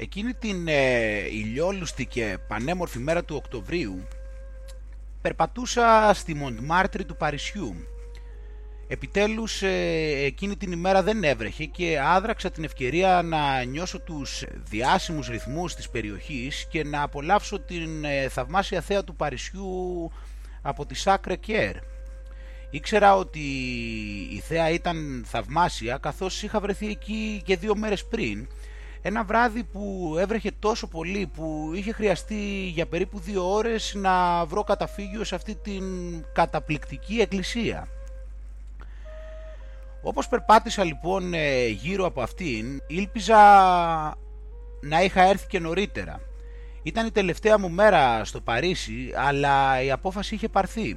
Εκείνη την ε, ηλιόλουστη και πανέμορφη μέρα του Οκτωβρίου περπατούσα στη Μοντμάρτρη του Παρισιού. Επιτέλους ε, εκείνη την ημέρα δεν έβρεχε και άδραξα την ευκαιρία να νιώσω τους διάσημους ρυθμούς της περιοχής και να απολαύσω την ε, θαυμάσια θέα του Παρισιού από τη Σάκρε Κέρ. Ήξερα ότι η θέα ήταν θαυμάσια καθώς είχα βρεθεί εκεί και δύο μέρες πριν ένα βράδυ που έβρεχε τόσο πολύ που είχε χρειαστεί για περίπου δύο ώρες να βρω καταφύγιο σε αυτή την καταπληκτική εκκλησία. Όπως περπάτησα λοιπόν ε, γύρω από αυτήν, ήλπιζα να είχα έρθει και νωρίτερα. Ήταν η τελευταία μου μέρα στο Παρίσι, αλλά η απόφαση είχε πάρθει.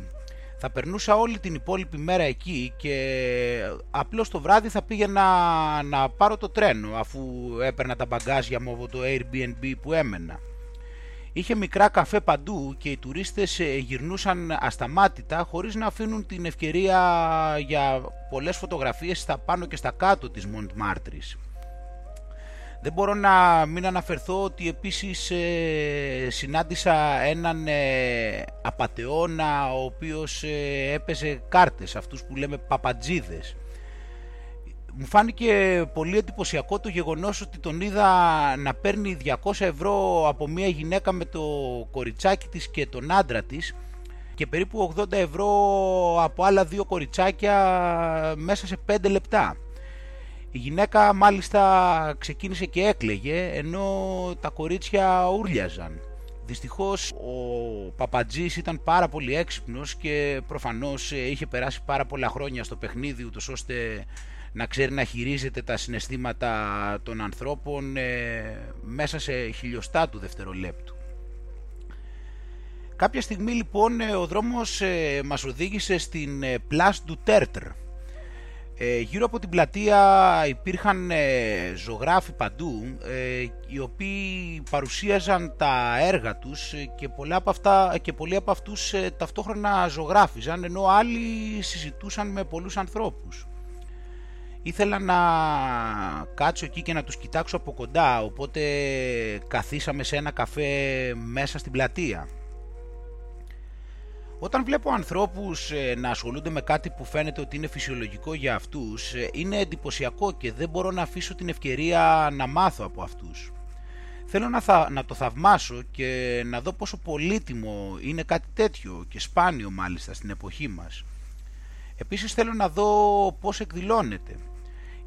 Θα περνούσα όλη την υπόλοιπη μέρα εκεί και απλώς το βράδυ θα πήγαινα να πάρω το τρένο αφού έπαιρνα τα μπαγκάζια μου από το Airbnb που έμενα. Είχε μικρά καφέ παντού και οι τουρίστες ε, γυρνούσαν ασταμάτητα χωρίς να αφήνουν την ευκαιρία για πολλές φωτογραφίες στα πάνω και στα κάτω της Μοντμάρτρης. Δεν μπορώ να μην αναφερθώ ότι επίσης ε, συνάντησα έναν ε, απατεώνα ο οποίος ε, έπαιζε κάρτες, αυτούς που λέμε παπατζίδες. Μου φάνηκε πολύ εντυπωσιακό το γεγονός ότι τον είδα να παίρνει 200 ευρώ από μια γυναίκα με το κοριτσάκι της και τον άντρα της και περίπου 80 ευρώ από άλλα δύο κοριτσάκια μέσα σε 5 λεπτά. Η γυναίκα μάλιστα ξεκίνησε και έκλαιγε ενώ τα κορίτσια ούρλιαζαν. Δυστυχώς ο Παπατζής ήταν πάρα πολύ έξυπνος και προφανώς είχε περάσει πάρα πολλά χρόνια στο παιχνίδι ούτως ώστε να ξέρει να χειρίζεται τα συναισθήματα των ανθρώπων ε, μέσα σε χιλιοστά του δευτερολέπτου. Κάποια στιγμή λοιπόν ε, ο δρόμος ε, μας οδήγησε στην Place du Tertre ε, γύρω από την πλατεία υπήρχαν ε, ζωγράφοι παντού ε, οι οποίοι παρουσίαζαν τα έργα τους ε, και, πολλά από αυτά, και πολλοί από αυτούς ταυτόχρονα ζωγράφιζαν ενώ άλλοι συζητούσαν με πολλούς ανθρώπους. Ήθελα να κάτσω εκεί και να τους κοιτάξω από κοντά οπότε καθίσαμε σε ένα καφέ μέσα στην πλατεία. Όταν βλέπω ανθρώπους ε, να ασχολούνται με κάτι που φαίνεται ότι είναι φυσιολογικό για αυτούς, ε, είναι εντυπωσιακό και δεν μπορώ να αφήσω την ευκαιρία να μάθω από αυτούς. Θέλω να, θα, να το θαυμάσω και να δω πόσο πολύτιμο είναι κάτι τέτοιο και σπάνιο μάλιστα στην εποχή μας. Επίσης θέλω να δω πώς εκδηλώνεται.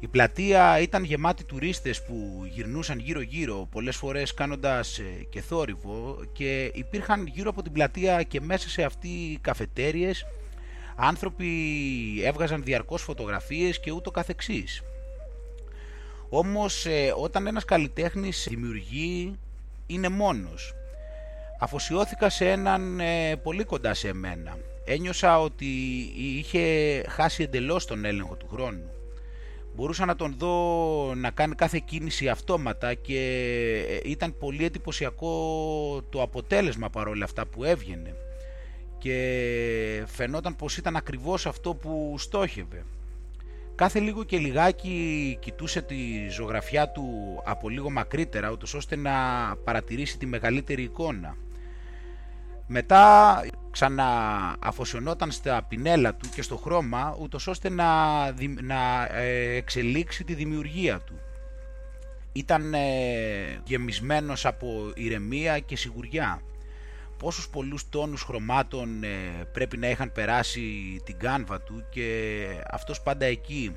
Η πλατεία ήταν γεμάτη τουρίστες που γυρνούσαν γύρω-γύρω πολλές φορές κάνοντας ε, και θόρυβο και υπήρχαν γύρω από την πλατεία και μέσα σε αυτή καφετέριες άνθρωποι έβγαζαν διαρκώς φωτογραφίες και ούτω καθεξής. Όμως ε, όταν ένας καλλιτέχνης δημιουργεί είναι μόνος. Αφοσιώθηκα σε έναν ε, πολύ κοντά σε εμένα. Ένιωσα ότι είχε χάσει εντελώς τον έλεγχο του χρόνου μπορούσα να τον δω να κάνει κάθε κίνηση αυτόματα και ε, ήταν πολύ εντυπωσιακό το αποτέλεσμα παρόλα αυτά που έβγαινε και φαινόταν πως ήταν ακριβώς αυτό που στόχευε. Κάθε λίγο και λιγάκι κοιτούσε τη ζωγραφιά του από λίγο μακρύτερα ούτως ώστε να παρατηρήσει τη μεγαλύτερη εικόνα. Μετά ξανααφοσιωνόταν στα πινέλα του και στο χρώμα ούτως ώστε να, να ε, εξελίξει τη δημιουργία του. Ήταν ε, γεμισμένος από ηρεμία και σιγουριά. Πόσους πολλούς τόνους χρωμάτων ε, πρέπει να είχαν περάσει την κάνβα του και αυτός πάντα εκεί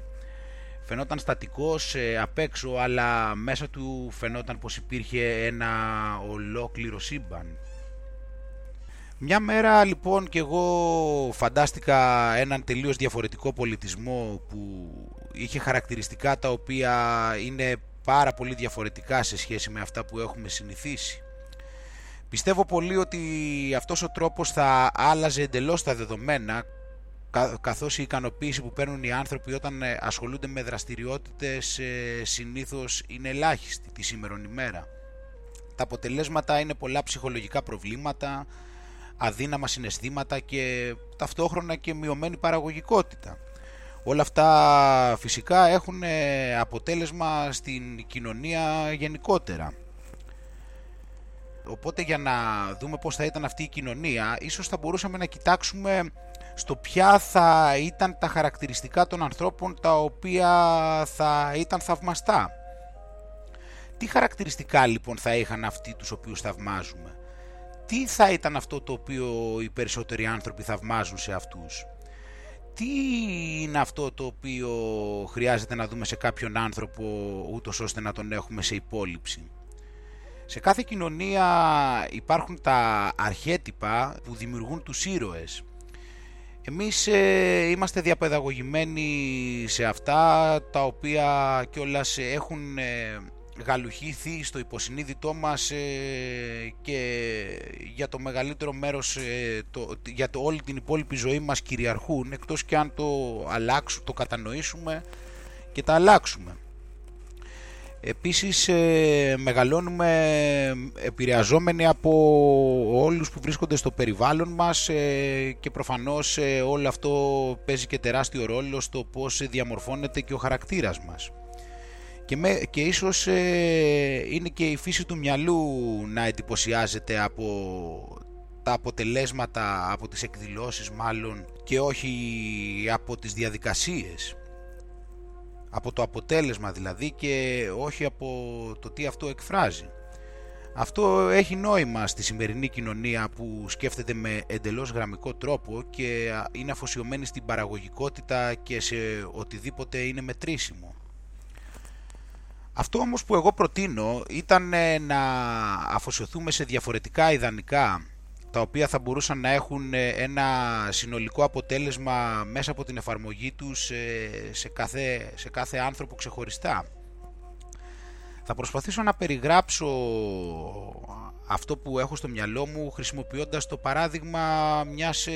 φαινόταν στατικός απ' έξω αλλά μέσα του φαινόταν πως υπήρχε ένα ολόκληρο σύμπαν. Μια μέρα λοιπόν και εγώ φαντάστηκα έναν τελείως διαφορετικό πολιτισμό που είχε χαρακτηριστικά τα οποία είναι πάρα πολύ διαφορετικά σε σχέση με αυτά που έχουμε συνηθίσει. Πιστεύω πολύ ότι αυτός ο τρόπος θα άλλαζε εντελώς τα δεδομένα καθώς η ικανοποίηση που παίρνουν οι άνθρωποι όταν ε, ασχολούνται με δραστηριότητες ε, συνήθως είναι ελάχιστη τη σήμερον ημέρα. Τα αποτελέσματα είναι πολλά ψυχολογικά προβλήματα, αδύναμα συναισθήματα και ταυτόχρονα και μειωμένη παραγωγικότητα. Όλα αυτά φυσικά έχουν ε, αποτέλεσμα στην κοινωνία γενικότερα. Οπότε για να δούμε πώς θα ήταν αυτή η κοινωνία, ίσως θα μπορούσαμε να κοιτάξουμε στο ποια θα ήταν τα χαρακτηριστικά των ανθρώπων τα οποία θα ήταν θαυμαστά. Τι χαρακτηριστικά λοιπόν θα είχαν αυτοί τους οποίους θαυμάζουμε; Τι θα ήταν αυτό το οποίο οι περισσότεροι άνθρωποι θαυμάζουν σε αυτούς; Τι είναι αυτό το οποίο χρειάζεται να δούμε σε κάποιον άνθρωπο ούτως ώστε να τον έχουμε σε υπόλοιψη; Σε κάθε κοινωνία υπάρχουν τα αρχέτυπα που δημιουργούν τους ήρωες. Εμείς ε, είμαστε διαπαιδαγωγημένοι σε αυτά τα οποία κιόλας έχουν ε, γαλουχήθη στο υποσυνείδητό μας ε, και για το μεγαλύτερο μέρος, ε, το, για το, όλη την υπόλοιπη ζωή μας κυριαρχούν εκτός και αν το αλλάξουμε, το κατανοήσουμε και τα αλλάξουμε. Επίσης ε, μεγαλώνουμε επηρεαζόμενοι από όλους που βρίσκονται στο περιβάλλον μας ε, και προφανώς ε, όλο αυτό παίζει και τεράστιο ρόλο στο πώς διαμορφώνεται και ο χαρακτήρας μας. Και, με, και ίσως είναι και η φύση του μυαλού να εντυπωσιάζεται από τα αποτελέσματα, από τις εκδηλώσεις μάλλον και όχι από τις διαδικασίες από το αποτέλεσμα δηλαδή και όχι από το τι αυτό εκφράζει. Αυτό έχει νόημα στη σημερινή κοινωνία που σκέφτεται με εντελώς γραμμικό τρόπο και είναι αφοσιωμένη στην παραγωγικότητα και σε οτιδήποτε είναι μετρήσιμο. Αυτό όμως που εγώ προτείνω ήταν ε, να αφοσιωθούμε σε διαφορετικά ιδανικά τα οποία θα μπορούσαν να έχουν ε, ένα συνολικό αποτέλεσμα μέσα από την εφαρμογή τους ε, σε κάθε, σε κάθε άνθρωπο ξεχωριστά. Θα προσπαθήσω να περιγράψω αυτό που έχω στο μυαλό μου χρησιμοποιώντας το παράδειγμα μιας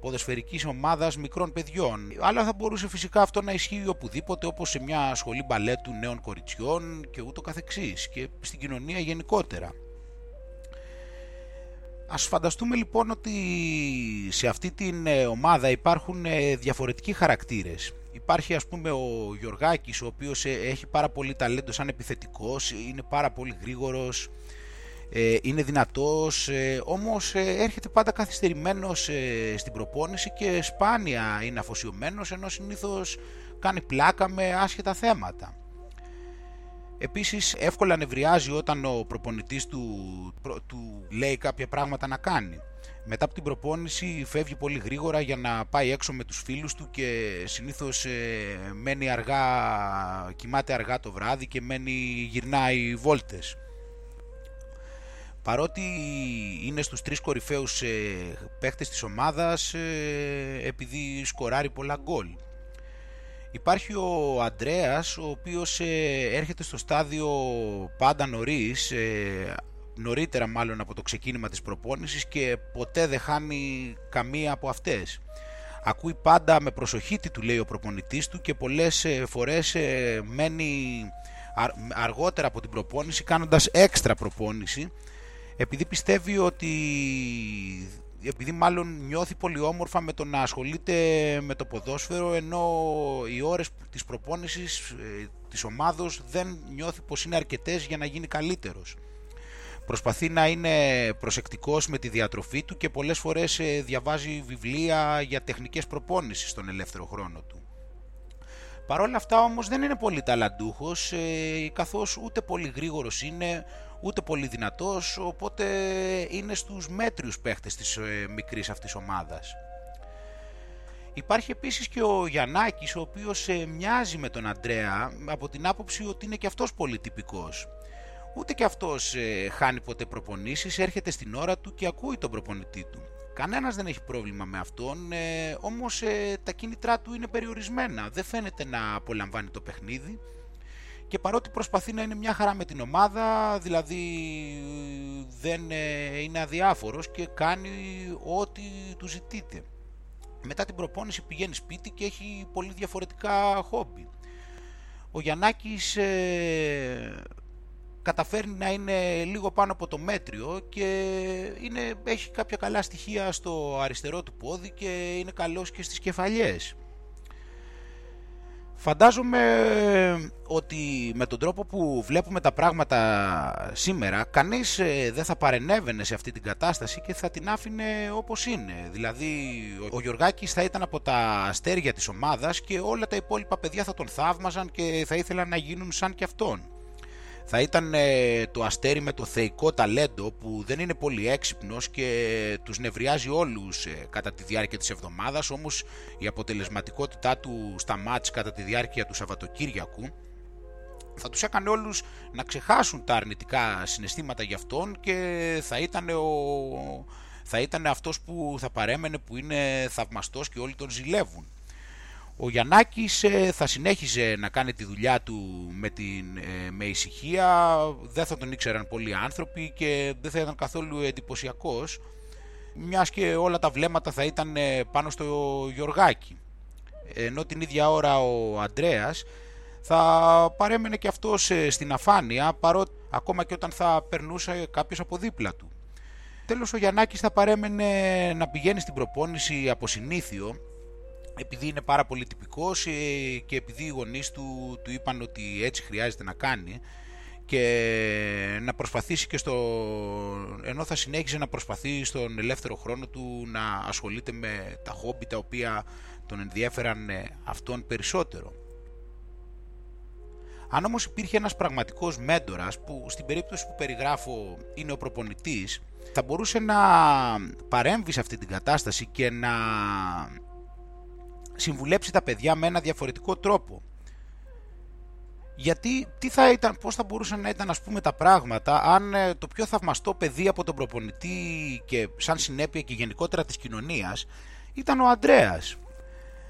ε, ποδοσφαιρικής ομάδας μικρών παιδιών. Αλλά θα μπορούσε φυσικά αυτό να ισχύει οπουδήποτε όπως σε μια σχολή μπαλέτου νέων κοριτσιών και ούτω καθεξής και στην κοινωνία γενικότερα. Ας φανταστούμε λοιπόν ότι σε αυτή την ε, ομάδα υπάρχουν ε, διαφορετικοί χαρακτήρες. Υπάρχει ας πούμε ο Γιωργάκης ο οποίος ε, έχει πάρα πολύ ταλέντο σαν επιθετικός, είναι πάρα πολύ γρήγορος, είναι δυνατός, όμως έρχεται πάντα καθυστερημένος στην προπόνηση και σπάνια είναι αφοσιωμένος ενώ συνήθως κάνει πλάκα με άσχετα θέματα. Επίσης εύκολα νευριάζει όταν ο προπονητής του, του λέει κάποια πράγματα να κάνει. Μετά από την προπόνηση φεύγει πολύ γρήγορα για να πάει έξω με τους φίλους του και συνήθως ε, μένει αργά, κοιμάται αργά το βράδυ και μένει, γυρνάει βόλτες. Παρότι είναι στους τρεις κορυφαίους ε, παίχτες της ομάδας ε, επειδή σκοράρει πολλά γκολ. Υπάρχει ο Αντρέας ο οποίος ε, έρχεται στο στάδιο πάντα νωρίς, ε, νωρίτερα μάλλον από το ξεκίνημα της προπόνησης και ποτέ δεν χάνει καμία από αυτές. Ακούει πάντα με προσοχή τι του λέει ο προπονητής του και πολλές ε, φορές μένει αργότερα από την προπόνηση κάνοντας έξτρα προπόνηση επειδή πιστεύει ότι επειδή μάλλον νιώθει πολύ όμορφα με το να ασχολείται με το ποδόσφαιρο ενώ οι ώρες της προπόνησης ε, της ομάδος δεν νιώθει πως είναι αρκετές για να γίνει καλύτερος. Προσπαθεί να είναι προσεκτικός με τη διατροφή του και πολλές φορές ε, διαβάζει βιβλία για τεχνικές προπόνησης στον ελεύθερο χρόνο του. Παρ' όλα αυτά όμως δεν είναι πολύ ταλαντούχος ε, καθώς ούτε πολύ γρήγορος είναι ούτε πολύ δυνατός, οπότε είναι στους μέτριους παίχτες της ε, μικρής αυτής ομάδας. Υπάρχει επίσης και ο Γιαννάκης, ο οποίος ε, μοιάζει με τον Αντρέα από την άποψη ότι είναι και αυτός πολύ τυπικός. Ούτε και αυτός ε, χάνει ποτέ προπονήσεις, έρχεται στην ώρα του και ακούει τον προπονητή του. Κανένας δεν έχει πρόβλημα με αυτόν, ε, όμως ε, τα κίνητρά του είναι περιορισμένα. Δεν φαίνεται να απολαμβάνει το παιχνίδι και παρότι προσπαθεί να είναι μια χαρά με την ομάδα, δηλαδή δεν ε, είναι αδιάφορος και κάνει ό,τι του ζητείτε. Μετά την προπόνηση πηγαίνει σπίτι και έχει πολύ διαφορετικά χόμπι. Ο Γιαννάκης ε, καταφέρνει να είναι λίγο πάνω από το μέτριο και είναι, έχει κάποια καλά στοιχεία στο αριστερό του πόδι και είναι καλός και στις κεφαλιές. Φαντάζομαι ότι με τον τρόπο που βλέπουμε τα πράγματα σήμερα κανείς ε, δεν θα παρενέβαινε σε αυτή την κατάσταση και θα την άφηνε όπως είναι. Δηλαδή ο Γιωργάκης θα ήταν από τα αστέρια της ομάδας και όλα τα υπόλοιπα παιδιά θα τον θαύμαζαν και θα ήθελαν να γίνουν σαν κι αυτόν θα ήταν ε, το αστέρι με το θεϊκό ταλέντο που δεν είναι πολύ έξυπνος και τους νευριάζει όλους ε, κατά τη διάρκεια της εβδομάδας όμως η αποτελεσματικότητά του στα μάτς κατά τη διάρκεια του Σαββατοκύριακου θα τους έκανε όλους να ξεχάσουν τα αρνητικά συναισθήματα για αυτόν και θα ήταν, ο... θα ήταν αυτός που θα παρέμενε που είναι θαυμαστός και όλοι τον ζηλεύουν. Ο Γιαννάκης ε, θα συνέχιζε να κάνει τη δουλειά του με, την, ε, με ησυχία, δεν θα τον ήξεραν πολλοί άνθρωποι και δεν θα ήταν καθόλου εντυπωσιακός, μιας και όλα τα βλέμματα θα ήταν ε, πάνω στο Γιωργάκη. Ενώ την ίδια ώρα ο Αντρέας θα παρέμενε και αυτός στην αφάνεια, παρότι ακόμα και όταν θα περνούσε κάποιος από δίπλα του. Τέλος ο Γιαννάκης θα παρέμενε να πηγαίνει στην προπόνηση από συνήθιο επειδή είναι πάρα πολύ τυπικός ε, και επειδή οι γονείς του, του είπαν ότι έτσι χρειάζεται να κάνει και να προσπαθήσει και στο ενώ θα συνέχιζε να προσπαθεί στον ελεύθερο χρόνο του να ασχολείται με τα χόμπι τα οποία τον ενδιέφεραν ε, αυτόν περισσότερο. Αν όμως υπήρχε ένας πραγματικός μέντορας που στην περίπτωση που περιγράφω είναι ο προπονητής θα μπορούσε να παρέμβει σε αυτή την κατάσταση και να συμβουλέψει τα παιδιά με ένα διαφορετικό τρόπο. Γιατί τι θα ήταν, πώς θα μπορούσαν να ήταν ας πούμε τα πράγματα αν ε, το πιο θαυμαστό παιδί από τον προπονητή και σαν συνέπεια και γενικότερα της κοινωνίας ήταν ο Αντρέας.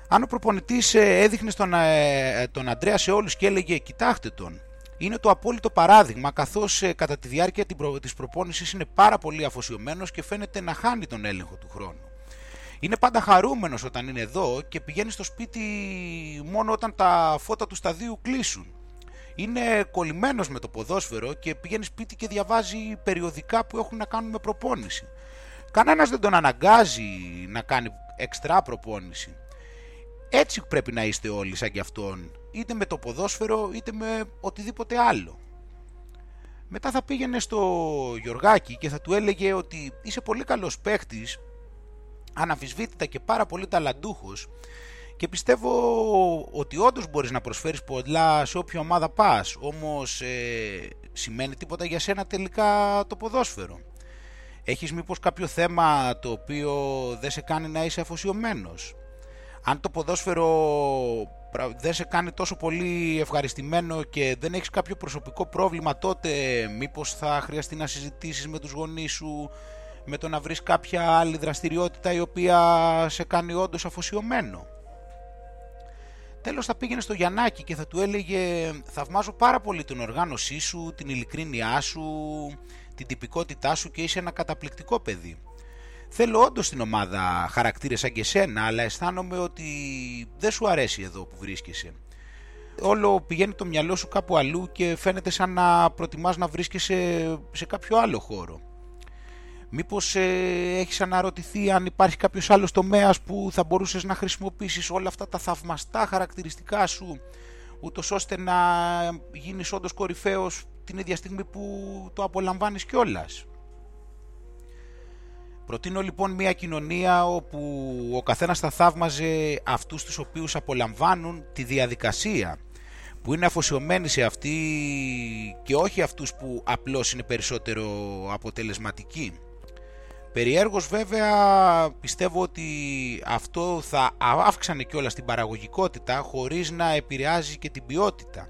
Αν ο προπονητής ε, έδειχνε στον, ε, τον Αντρέα σε όλους και έλεγε κοιτάξτε τον, είναι το απόλυτο παράδειγμα καθώς κατά τη διάρκεια της προπόνησης είναι πάρα πολύ αφοσιωμένος και φαίνεται να χάνει τον έλεγχο του χρόνου. Είναι πάντα χαρούμενος όταν είναι εδώ και πηγαίνει στο σπίτι μόνο όταν τα φώτα του σταδίου κλείσουν. Είναι κολλημένος με το ποδόσφαιρο και πηγαίνει σπίτι και διαβάζει περιοδικά που έχουν να κάνουν με προπόνηση. Κανένας δεν τον αναγκάζει να κάνει εξτρά προπόνηση. Έτσι πρέπει να είστε όλοι σαν κι αυτόν, είτε με το ποδόσφαιρο είτε με οτιδήποτε άλλο. Μετά θα πήγαινε στο Γιωργάκη και θα του έλεγε ότι είσαι πολύ καλός παίχτης αναμφισβήτητα και πάρα πολύ ταλαντούχος και πιστεύω ότι όντως μπορείς να προσφέρεις πολλά σε όποια ομάδα πας. Όμως ε, σημαίνει τίποτα για σένα τελικά το ποδόσφαιρο. Έχεις μήπως κάποιο θέμα το οποίο δεν σε κάνει να είσαι αφοσιωμένος; Αν το ποδόσφαιρο δεν σε κάνει τόσο πολύ ευχαριστημένο και δεν έχεις κάποιο προσωπικό πρόβλημα τότε μήπως θα χρειαστεί να συζητήσεις με τους γονείς σου με το να βρεις κάποια άλλη δραστηριότητα η οποία σε κάνει όντως αφοσιωμένο. Τέλος θα πήγαινε στο Γιαννάκη και θα του έλεγε «Θαυμάζω πάρα πολύ την οργάνωσή σου, την ειλικρίνειά σου, την τυπικότητά σου και είσαι ένα καταπληκτικό παιδί. Θέλω όντως στην ομάδα χαρακτήρες σαν και σένα, αλλά αισθάνομαι ότι δεν σου αρέσει εδώ που βρίσκεσαι. Όλο πηγαίνει το μυαλό σου κάπου αλλού και φαίνεται σαν να προτιμάς να βρίσκεσαι σε κάποιο άλλο χώρο. Μήπως ε, έχεις αναρωτηθεί αν υπάρχει κάποιος άλλος τομέας που θα μπορούσες να χρησιμοποιήσεις όλα αυτά τα θαυμαστά χαρακτηριστικά σου ούτως ώστε να γίνεις όντως κορυφαίος την ίδια στιγμή που το απολαμβάνεις κιόλας; Προτείνω λοιπόν μια κοινωνία όπου ο καθένας θα θαύμαζε αυτούς τους οποίους απολαμβάνουν τη διαδικασία που είναι αφοσιωμένοι σε αυτή και όχι αυτούς που απλώς είναι περισσότερο αποτελεσματικοί. Περιέργως βέβαια πιστεύω ότι αυτό θα αύξανε κιόλας την παραγωγικότητα χωρίς να επηρεάζει και την ποιότητα.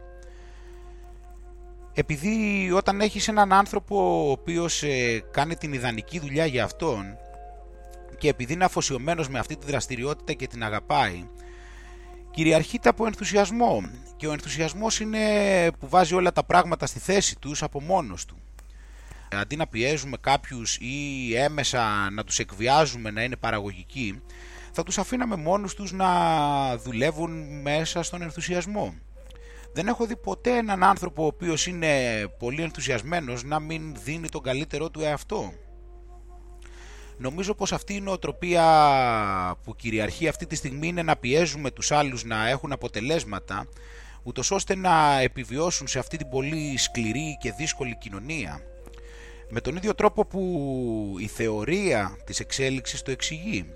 Επειδή όταν έχεις έναν άνθρωπο ο οποίος ε, κάνει την ιδανική δουλειά για αυτόν και επειδή είναι αφοσιωμένος με αυτή τη δραστηριότητα και την αγαπάει, κυριαρχείται από ενθουσιασμό και ο ενθουσιασμός είναι που βάζει όλα τα πράγματα στη θέση τους από μόνος του αντί να πιέζουμε κάποιους ή έμεσα να τους εκβιάζουμε να είναι παραγωγικοί, θα τους αφήναμε μόνους τους να δουλεύουν μέσα στον ενθουσιασμό. Δεν έχω δει ποτέ έναν άνθρωπο ο οποίος είναι πολύ ενθουσιασμένος να μην δίνει τον καλύτερό του εαυτό. Νομίζω πως αυτή η νοοτροπία που κυριαρχεί αυτή τη στιγμή είναι να πιέζουμε τους άλλους να έχουν αποτελέσματα ούτως ώστε να επιβιώσουν σε αυτή την πολύ σκληρή και δύσκολη κοινωνία. Με τον ίδιο τρόπο που η θεωρία της εξέλιξης το εξηγεί.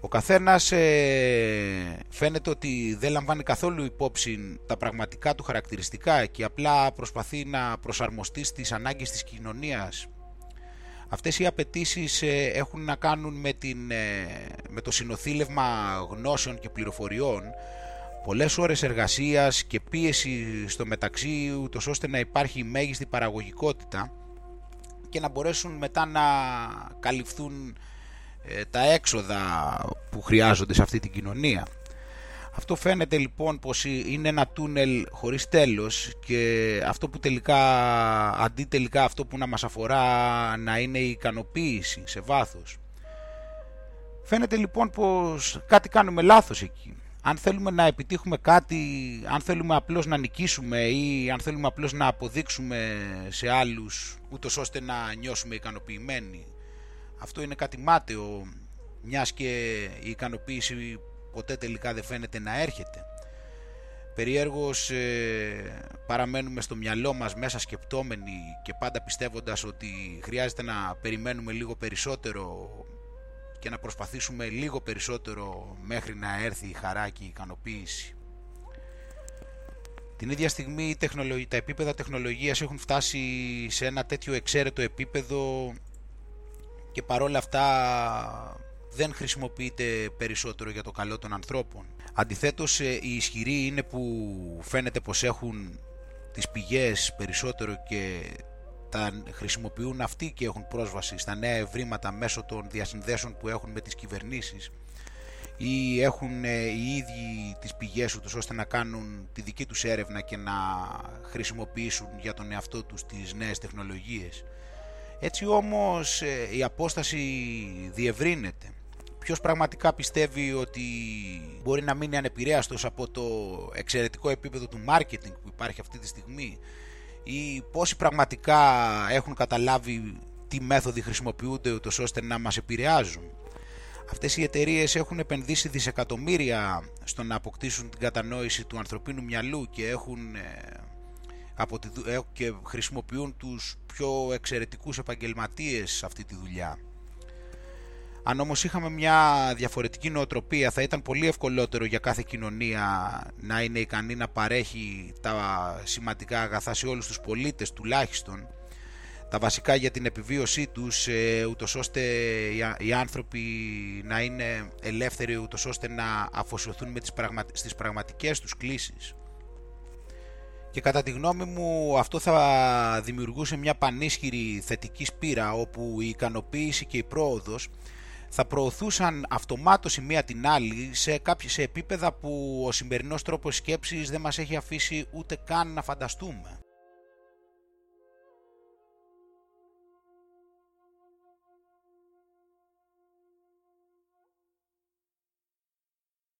Ο καθένας ε, φαίνεται ότι δεν λαμβάνει καθόλου υπόψη τα πραγματικά του χαρακτηριστικά και απλά προσπαθεί να προσαρμοστεί στις ανάγκες της κοινωνίας. Αυτές οι απαιτήσεις ε, έχουν να κάνουν με, την, ε, με το συνοθήλευμα γνώσεων και πληροφοριών πολλές ώρες εργασίας και πίεση στο μεταξύ ούτως ώστε να υπάρχει μέγιστη παραγωγικότητα και να μπορέσουν μετά να καλυφθούν ε, τα έξοδα που χρειάζονται σε αυτή την κοινωνία. Αυτό φαίνεται λοιπόν πως είναι ένα τούνελ χωρίς τέλος και αυτό που τελικά, αντί τελικά αυτό που να μας αφορά να είναι η ικανοποίηση σε βάθος. Φαίνεται λοιπόν πως κάτι κάνουμε λάθος εκεί αν θέλουμε να επιτύχουμε κάτι, αν θέλουμε απλώς να νικήσουμε ή αν θέλουμε απλώς να αποδείξουμε σε άλλους ούτως ώστε να νιώσουμε ικανοποιημένοι. Αυτό είναι κάτι μάταιο, μιας και η ικανοποίηση ποτέ τελικά δεν φαίνεται να έρχεται. Περιέργως ε, παραμένουμε στο μυαλό μας μέσα σκεπτόμενοι και πάντα πιστεύοντας ότι χρειάζεται να περιμένουμε λίγο περισσότερο και να προσπαθήσουμε λίγο περισσότερο μέχρι να έρθει η χαρά και η ικανοποίηση. Την ίδια στιγμή τα επίπεδα τεχνολογίας έχουν φτάσει σε ένα τέτοιο εξαίρετο επίπεδο και παρόλα αυτά δεν χρησιμοποιείται περισσότερο για το καλό των ανθρώπων. Αντιθέτως ε, οι ισχυροί είναι που φαίνεται πως έχουν τις πηγές περισσότερο και τα χρησιμοποιούν αυτοί και έχουν πρόσβαση στα νέα ευρήματα μέσω των διασυνδέσεων που έχουν με τις κυβερνήσεις ή έχουν ε, οι ίδιοι τις πηγές τους ώστε να κάνουν τη δική τους έρευνα και να χρησιμοποιήσουν για τον εαυτό τους τις νέες τεχνολογίες. Έτσι όμως ε, η απόσταση διευρύνεται. Ποιος πραγματικά πιστεύει ότι μπορεί να μείνει ανεπηρέαστος από το εξαιρετικό επίπεδο του marketing που υπάρχει αυτή τη στιγμή ή πόσοι πραγματικά έχουν καταλάβει τι μέθοδοι χρησιμοποιούνται ούτως ώστε να μας επηρεάζουν. Αυτές οι εταιρείες έχουν επενδύσει δισεκατομμύρια στο να αποκτήσουν την κατανόηση του ανθρωπίνου μυαλού και, έχουν, ε, ε, και χρησιμοποιούν τους πιο εξαιρετικούς επαγγελματίες σε αυτή τη δουλειά. Αν όμως είχαμε μια διαφορετική νοοτροπία θα ήταν πολύ ευκολότερο για κάθε κοινωνία να είναι ικανή να παρέχει τα σημαντικά αγαθά σε όλους τους πολίτες τουλάχιστον τα βασικά για την επιβίωσή τους ε, ούτως ώστε οι άνθρωποι να είναι ελεύθεροι ούτως ώστε να αφοσιωθούν με τις πραγμα... στις πραγματικές τους κλήσεις. Και κατά τη γνώμη μου αυτό θα δημιουργούσε μια πανίσχυρη θετική σπήρα όπου η ικανοποίηση και η πρόοδος θα προωθούσαν αυτομάτως η μία την άλλη σε, κάποιες, σε επίπεδα που ο σημερινός τρόπος σκέψης δεν μας έχει αφήσει ούτε καν να φανταστούμε.